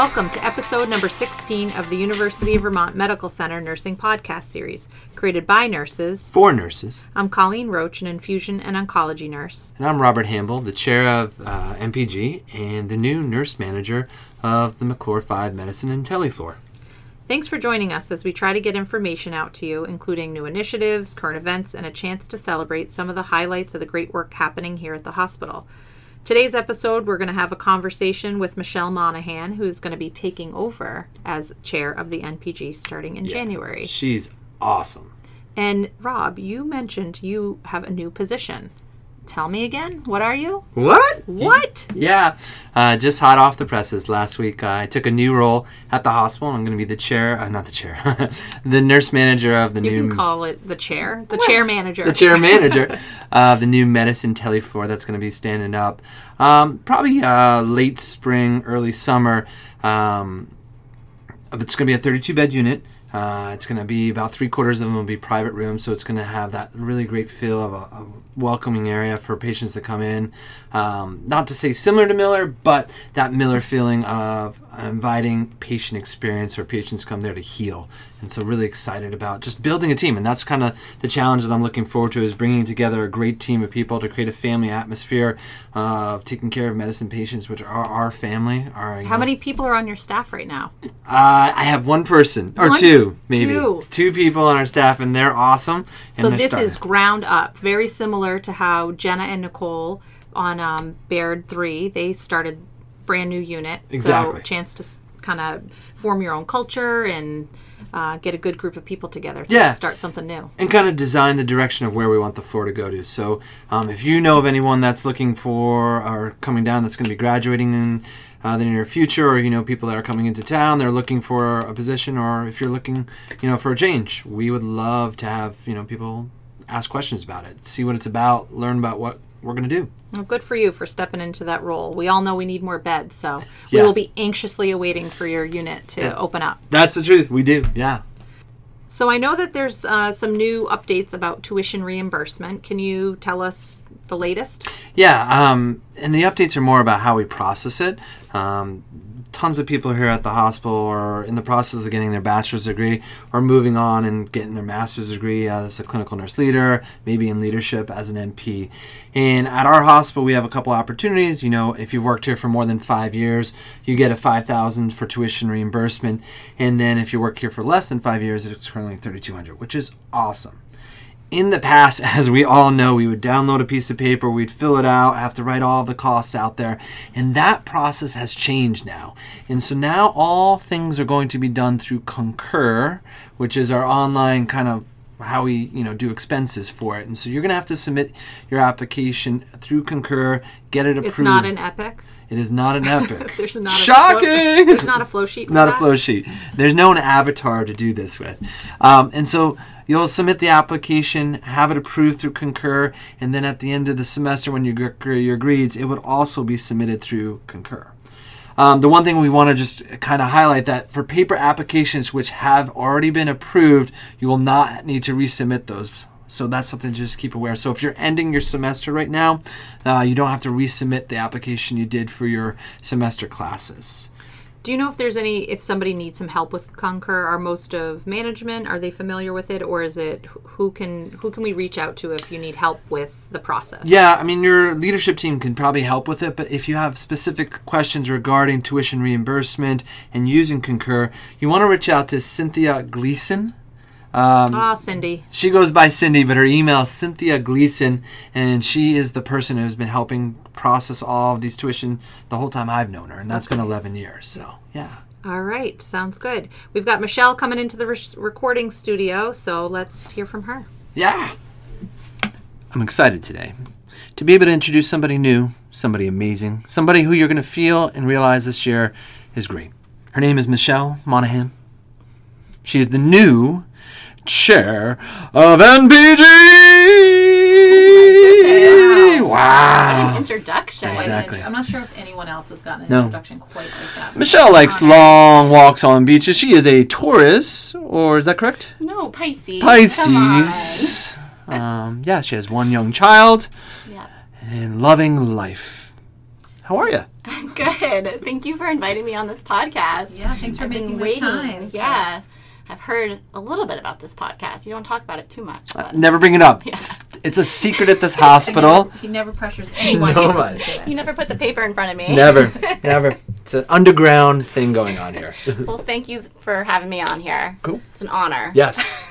Welcome to episode number 16 of the University of Vermont Medical Center Nursing Podcast Series, created by nurses. For nurses. I'm Colleen Roach, an infusion and oncology nurse. And I'm Robert Hamble, the chair of uh, NPG and the new nurse manager of the McClure 5 Medicine and Telefloor. Thanks for joining us as we try to get information out to you, including new initiatives, current events, and a chance to celebrate some of the highlights of the great work happening here at the hospital. Today's episode, we're going to have a conversation with Michelle Monahan, who is going to be taking over as chair of the NPG starting in January. She's awesome. And Rob, you mentioned you have a new position. Tell me again, what are you? What? What? Yeah, uh, just hot off the presses. Last week, uh, I took a new role at the hospital. I'm going to be the chair, uh, not the chair, the nurse manager of the You new can call it the chair, the chair manager. the chair manager of the new medicine telefloor that's going to be standing up um, probably uh, late spring, early summer. Um, it's going to be a 32 bed unit. Uh, it's going to be about three quarters of them will be private rooms, so it's going to have that really great feel of a, a welcoming area for patients to come in. Um, not to say similar to Miller, but that Miller feeling of inviting patient experience where patients come there to heal. And so, really excited about just building a team, and that's kind of the challenge that I'm looking forward to is bringing together a great team of people to create a family atmosphere uh, of taking care of medicine patients, which are our family. Our, How know, many people are on your staff right now? uh, I have one person or One? two, maybe Two. two people on our staff, and they're awesome. And So they're this starting- is ground up, very similar to how Jenna and Nicole on um, Baird Three they started brand new unit. Exactly. So chance to kind of form your own culture and uh, get a good group of people together to Yeah. start something new. and kind of design the direction of where we want the floor to go to. So, um, if you know of anyone that's looking for or coming down that's going to be graduating in uh, the near future, or you know people that are coming into town, they're looking for a position, or if you're looking, you know, for a change, we would love to have you know people ask questions about it, see what it's about, learn about what we're going to do. Well, good for you for stepping into that role. We all know we need more beds, so we will be anxiously awaiting for your unit to open up. That's the truth. We do. Yeah. So I know that there's uh, some new updates about tuition reimbursement. Can you tell us the latest? Yeah, um, and the updates are more about how we process it. Um, tons of people here at the hospital are in the process of getting their bachelor's degree or moving on and getting their master's degree as a clinical nurse leader, maybe in leadership as an NP. And at our hospital, we have a couple opportunities. You know, if you've worked here for more than five years, you get a five thousand for tuition reimbursement, and then if you work here for less than five years, it's currently thirty two hundred, which is awesome in the past, as we all know, we would download a piece of paper, we'd fill it out, have to write all the costs out there, and that process has changed now. And so now all things are going to be done through Concur, which is our online kind of how we you know do expenses for it. And so you're going to have to submit your application through Concur, get it approved. It's not an epic. It is not an epic. There's not shocking. A flow, there's not a flow sheet. not a flow sheet. There's no an avatar to do this with. Um, and so you'll submit the application, have it approved through Concur, and then at the end of the semester, when you get your grades, it would also be submitted through Concur. Um, the one thing we want to just kind of highlight that for paper applications which have already been approved, you will not need to resubmit those. So that's something to just keep aware. So if you're ending your semester right now, uh, you don't have to resubmit the application you did for your semester classes. Do you know if there's any if somebody needs some help with Concur? Are most of management are they familiar with it, or is it who can who can we reach out to if you need help with the process? Yeah, I mean, your leadership team can probably help with it, but if you have specific questions regarding tuition reimbursement and using Concur, you want to reach out to Cynthia Gleason. Um, Ah, Cindy. She goes by Cindy, but her email is Cynthia Gleason, and she is the person who's been helping process all of these tuition the whole time I've known her, and that's been 11 years. So, yeah. All right, sounds good. We've got Michelle coming into the re- recording studio, so let's hear from her. Yeah. I'm excited today to be able to introduce somebody new, somebody amazing, somebody who you're going to feel and realize this year is great. Her name is Michelle Monahan. She is the new chair of NPG. Introduction. Exactly. I'm not sure if anyone else has gotten an No. introduction quite like that. Michelle likes long walks on beaches. She is a Taurus, or is that correct? No, Pisces. Come on. Pisces. Um, yeah, she has one young child Yeah. and loving life. How are you? I'm good. Thank you for inviting me on this podcast. Yeah, thanks for I've been making the waiting. time Yeah. I've heard a little bit about this podcast. You don't talk about it too much. But Never bring it up. Yeah. It's, it's a secret at this hospital. He never pressures anyone to Nobody. listen to it. you never put the paper in front of me. Never, never. It's an underground thing going on here. Well, thank you for having me on here. Cool. It's an honor. Yes.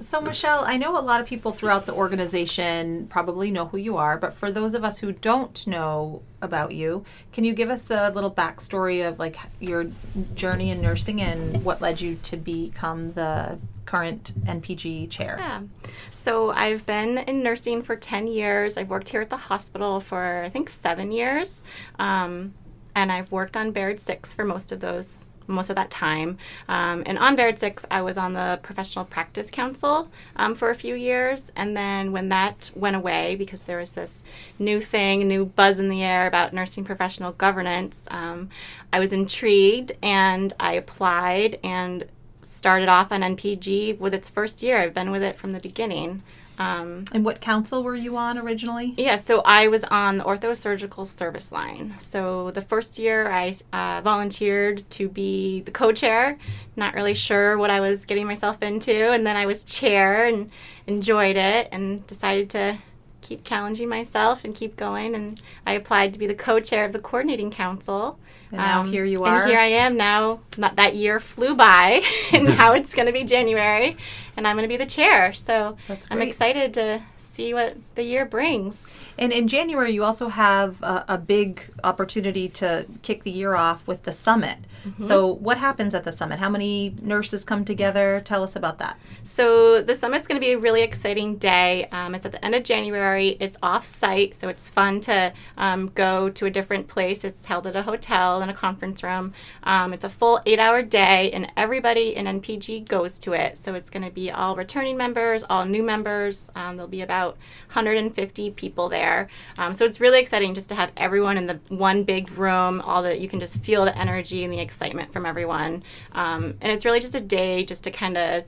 So, Michelle, I know a lot of people throughout the organization probably know who you are, but for those of us who don't know about you, can you give us a little backstory of like your journey in nursing and what led you to become the current NPG chair? Yeah. So I've been in nursing for 10 years. I've worked here at the hospital for, I think, seven years. Um, and I've worked on Baird 6 for most of those. Most of that time. Um, and on Baird 6, I was on the Professional Practice Council um, for a few years. And then when that went away, because there was this new thing, new buzz in the air about nursing professional governance, um, I was intrigued and I applied and started off on NPG with its first year. I've been with it from the beginning. Um, And what council were you on originally? yeah, so I was on the orthosurgical service line. So the first year I uh, volunteered to be the co chair, not really sure what I was getting myself into. And then I was chair and enjoyed it and decided to keep challenging myself and keep going. And I applied to be the co chair of the coordinating council. And now um, here you are. and here I am now. That year flew by, and now it's going to be January, and I'm going to be the chair. So I'm excited to see what the year brings. And in January, you also have a, a big opportunity to kick the year off with the summit. So, what happens at the summit? How many nurses come together? Tell us about that. So the summit's going to be a really exciting day. Um, it's at the end of January. It's off-site, so it's fun to um, go to a different place. It's held at a hotel in a conference room. Um, it's a full eight-hour day, and everybody in NPG goes to it. So it's going to be all returning members, all new members. Um, there'll be about 150 people there. Um, so it's really exciting just to have everyone in the one big room. All the you can just feel the energy and the excitement from everyone. Um, and it's really just a day just to kind of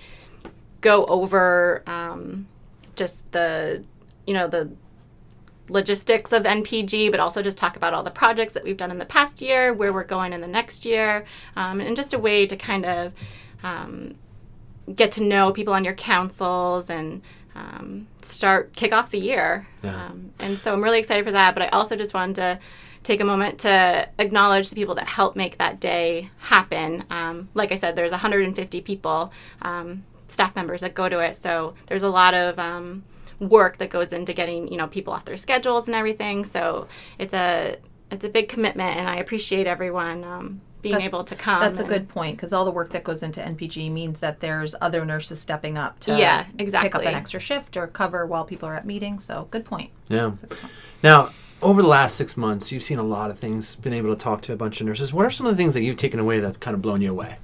go over um, just the you know the logistics of NPG, but also just talk about all the projects that we've done in the past year, where we're going in the next year, um, and just a way to kind of um, get to know people on your councils and um, start kick off the year. Yeah. Um, and so I'm really excited for that. But I also just wanted to take a moment to acknowledge the people that helped make that day happen. Um, like I said, there's 150 people, um, staff members that go to it. So there's a lot of um, work that goes into getting you know people off their schedules and everything. So it's a it's a big commitment, and I appreciate everyone um, being That- able to come. That's a good point because all the work that goes into NPG means that there's other nurses stepping up to Yeah, exactly. pick up an extra shift or cover while people are at meetings. So, good point. Yeah. Now, over the last six months, you've seen a lot of things, been able to talk to a bunch of nurses. What are some of the things that you've taken away that have kind of blown you away?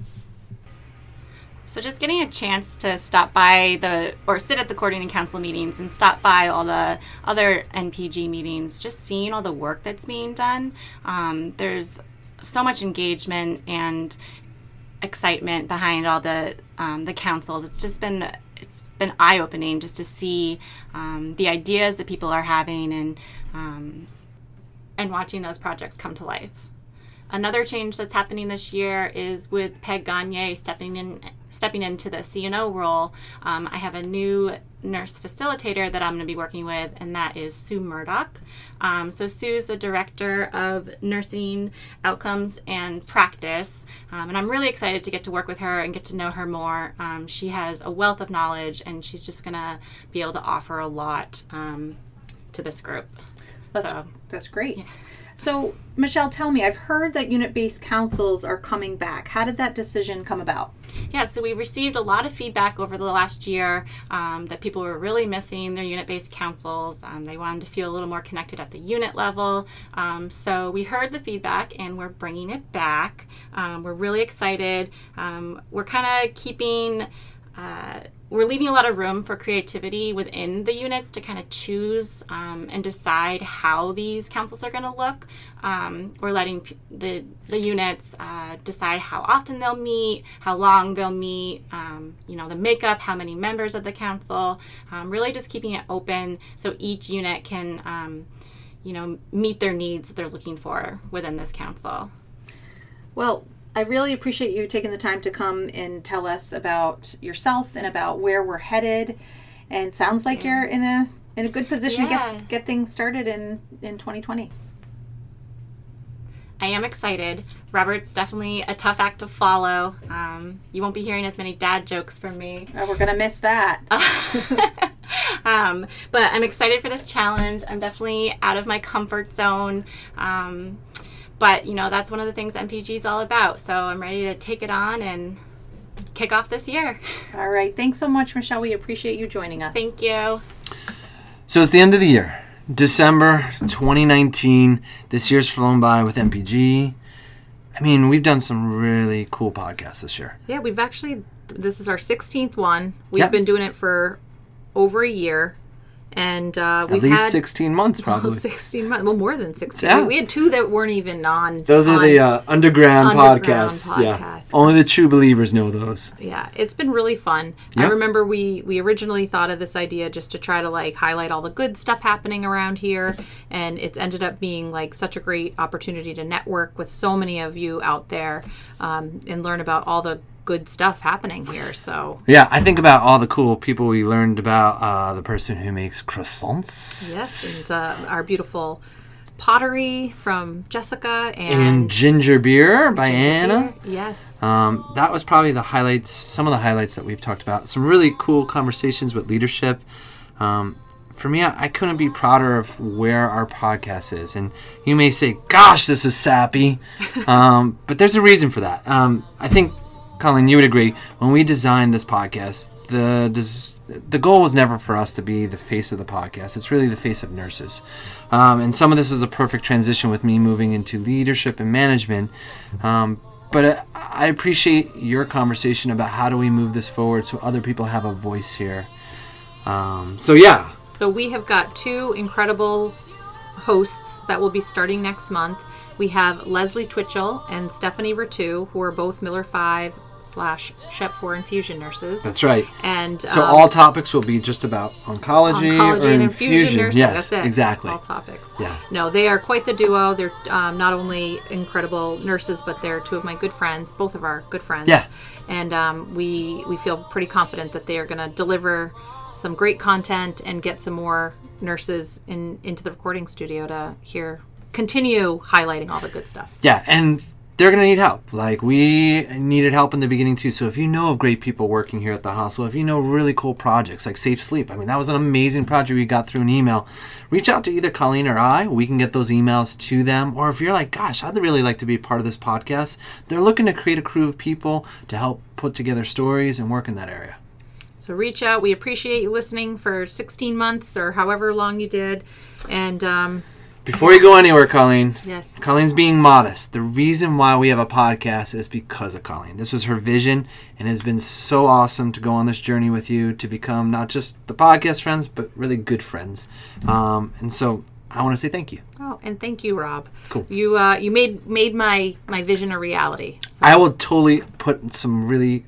So just getting a chance to stop by the or sit at the coordinating council meetings and stop by all the other NPG meetings, just seeing all the work that's being done. Um, there's so much engagement and excitement behind all the um, the councils. It's just been it's been eye opening just to see um, the ideas that people are having and um, and watching those projects come to life. Another change that's happening this year is with Peg Gagne stepping in, stepping into the CNO role. Um, I have a new nurse facilitator that I'm going to be working with, and that is Sue Murdoch. Um, so Sue's the director of nursing outcomes and practice, um, and I'm really excited to get to work with her and get to know her more. Um, she has a wealth of knowledge, and she's just going to be able to offer a lot um, to this group. That's, so that's great. So, Michelle, tell me, I've heard that unit based councils are coming back. How did that decision come about? Yeah, so we received a lot of feedback over the last year um, that people were really missing their unit based councils. Um, they wanted to feel a little more connected at the unit level. Um, so we heard the feedback and we're bringing it back. Um, we're really excited. Um, we're kind of keeping. Uh, we're leaving a lot of room for creativity within the units to kind of choose um, and decide how these councils are going to look. Um, we're letting p- the the units uh, decide how often they'll meet, how long they'll meet, um, you know, the makeup, how many members of the council. Um, really, just keeping it open so each unit can. Um, you know, meet their needs that they're looking for within this council. Well, I really appreciate you taking the time to come and tell us about yourself and about where we're headed. And sounds like you're in a in a good position to get get things started in in 2020. I am excited. Robert's definitely a tough act to follow. Um, you won't be hearing as many dad jokes from me. Oh, we're gonna miss that. um, but I'm excited for this challenge. I'm definitely out of my comfort zone. Um, but, you know, that's one of the things NPG is all about. So I'm ready to take it on and kick off this year. All right. Thanks so much, Michelle. We appreciate you joining us. Thank you. So it's the end of the year, December 2019. This year's flown by with NPG. I mean, we've done some really cool podcasts this year. Yeah, we've actually this is our 16th one. We've Yep. been doing it for over a year, and uh, At we've least had 16 months, well, probably. 16 months. Well, more than 16. Yeah. We, had two that weren't even on. Those are on- the uh, underground, Underground podcasts. Yeah, only the true believers know those. yeah it's been really fun i remember we we originally thought of this idea just to try to like highlight all the good stuff happening around here and it's ended up being like such a great opportunity to network with so many of you out there um, and learn about all the good stuff happening here so Yeah, I think about all the cool people we learned about. Uh, the person who makes croissants yes and uh, our beautiful pottery from jessica and and, ginger beer by Anna. yes Um, that was probably the highlights, some of the highlights that we've talked about. Some really cool conversations with leadership. Um, for me, I, I couldn't be prouder of where our podcast is. And you may say, gosh, this is sappy. um, but there's a reason for that. Um, I think, Colleen, you would agree. When we designed this podcast, the the goal was never for us to be the face of the podcast. It's really the face of nurses. Um, and some of this is a perfect transition with me moving into leadership and management. Um, but uh, I appreciate your conversation about how do we move this forward so other people have a voice here. Um, so yeah, So we have got two incredible hosts that will be starting next month. We have Leslie Twitchell and Stephanie Ratu, who are both Miller Five slash Shep Four infusion nurses. that's right. and So um, all topics will be just about oncology, oncology or and infusion. infusion nursing. Yes, exactly. All topics. Yeah. No, they are quite the duo. They're um, not only incredible nurses, but they're two of my good friends, both of our good friends. Yeah. And um, we we feel pretty confident that they are going to deliver some great content and get some more nurses in into the recording studio to hear continue highlighting all the good stuff. Yeah, and they're gonna need help. Like we needed help in the beginning too. So if you know of great people working here at the hospital, if you know really cool projects like Safe Sleep, I mean that was an amazing project we got through an email. Reach out to either Colleen or I. We can get those emails to them. Or if you're like, gosh, I'd really like to be part of this podcast. They're looking to create a crew of people to help put together stories and work in that area. So reach out. We appreciate you listening for 16 months or however long you did. And um, Before you go anywhere, Colleen, yes, Colleen's being modest. The reason why we have a podcast is because of Colleen. This was her vision, and it has been so awesome to go on this journey with you to become not just the podcast friends, but really good friends. Um, and so I want to say thank you. Oh, and thank you, Rob. Cool. You uh, you made made my my vision a reality. So I will totally put some really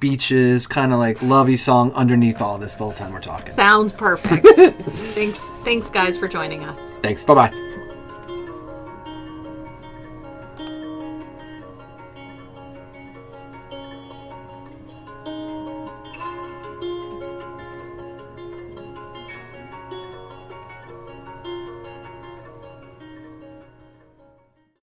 beaches, kind of like lovey song underneath all this the whole time we're talking. sounds perfect. thanks thanks guys for joining us. Thanks. Bye bye.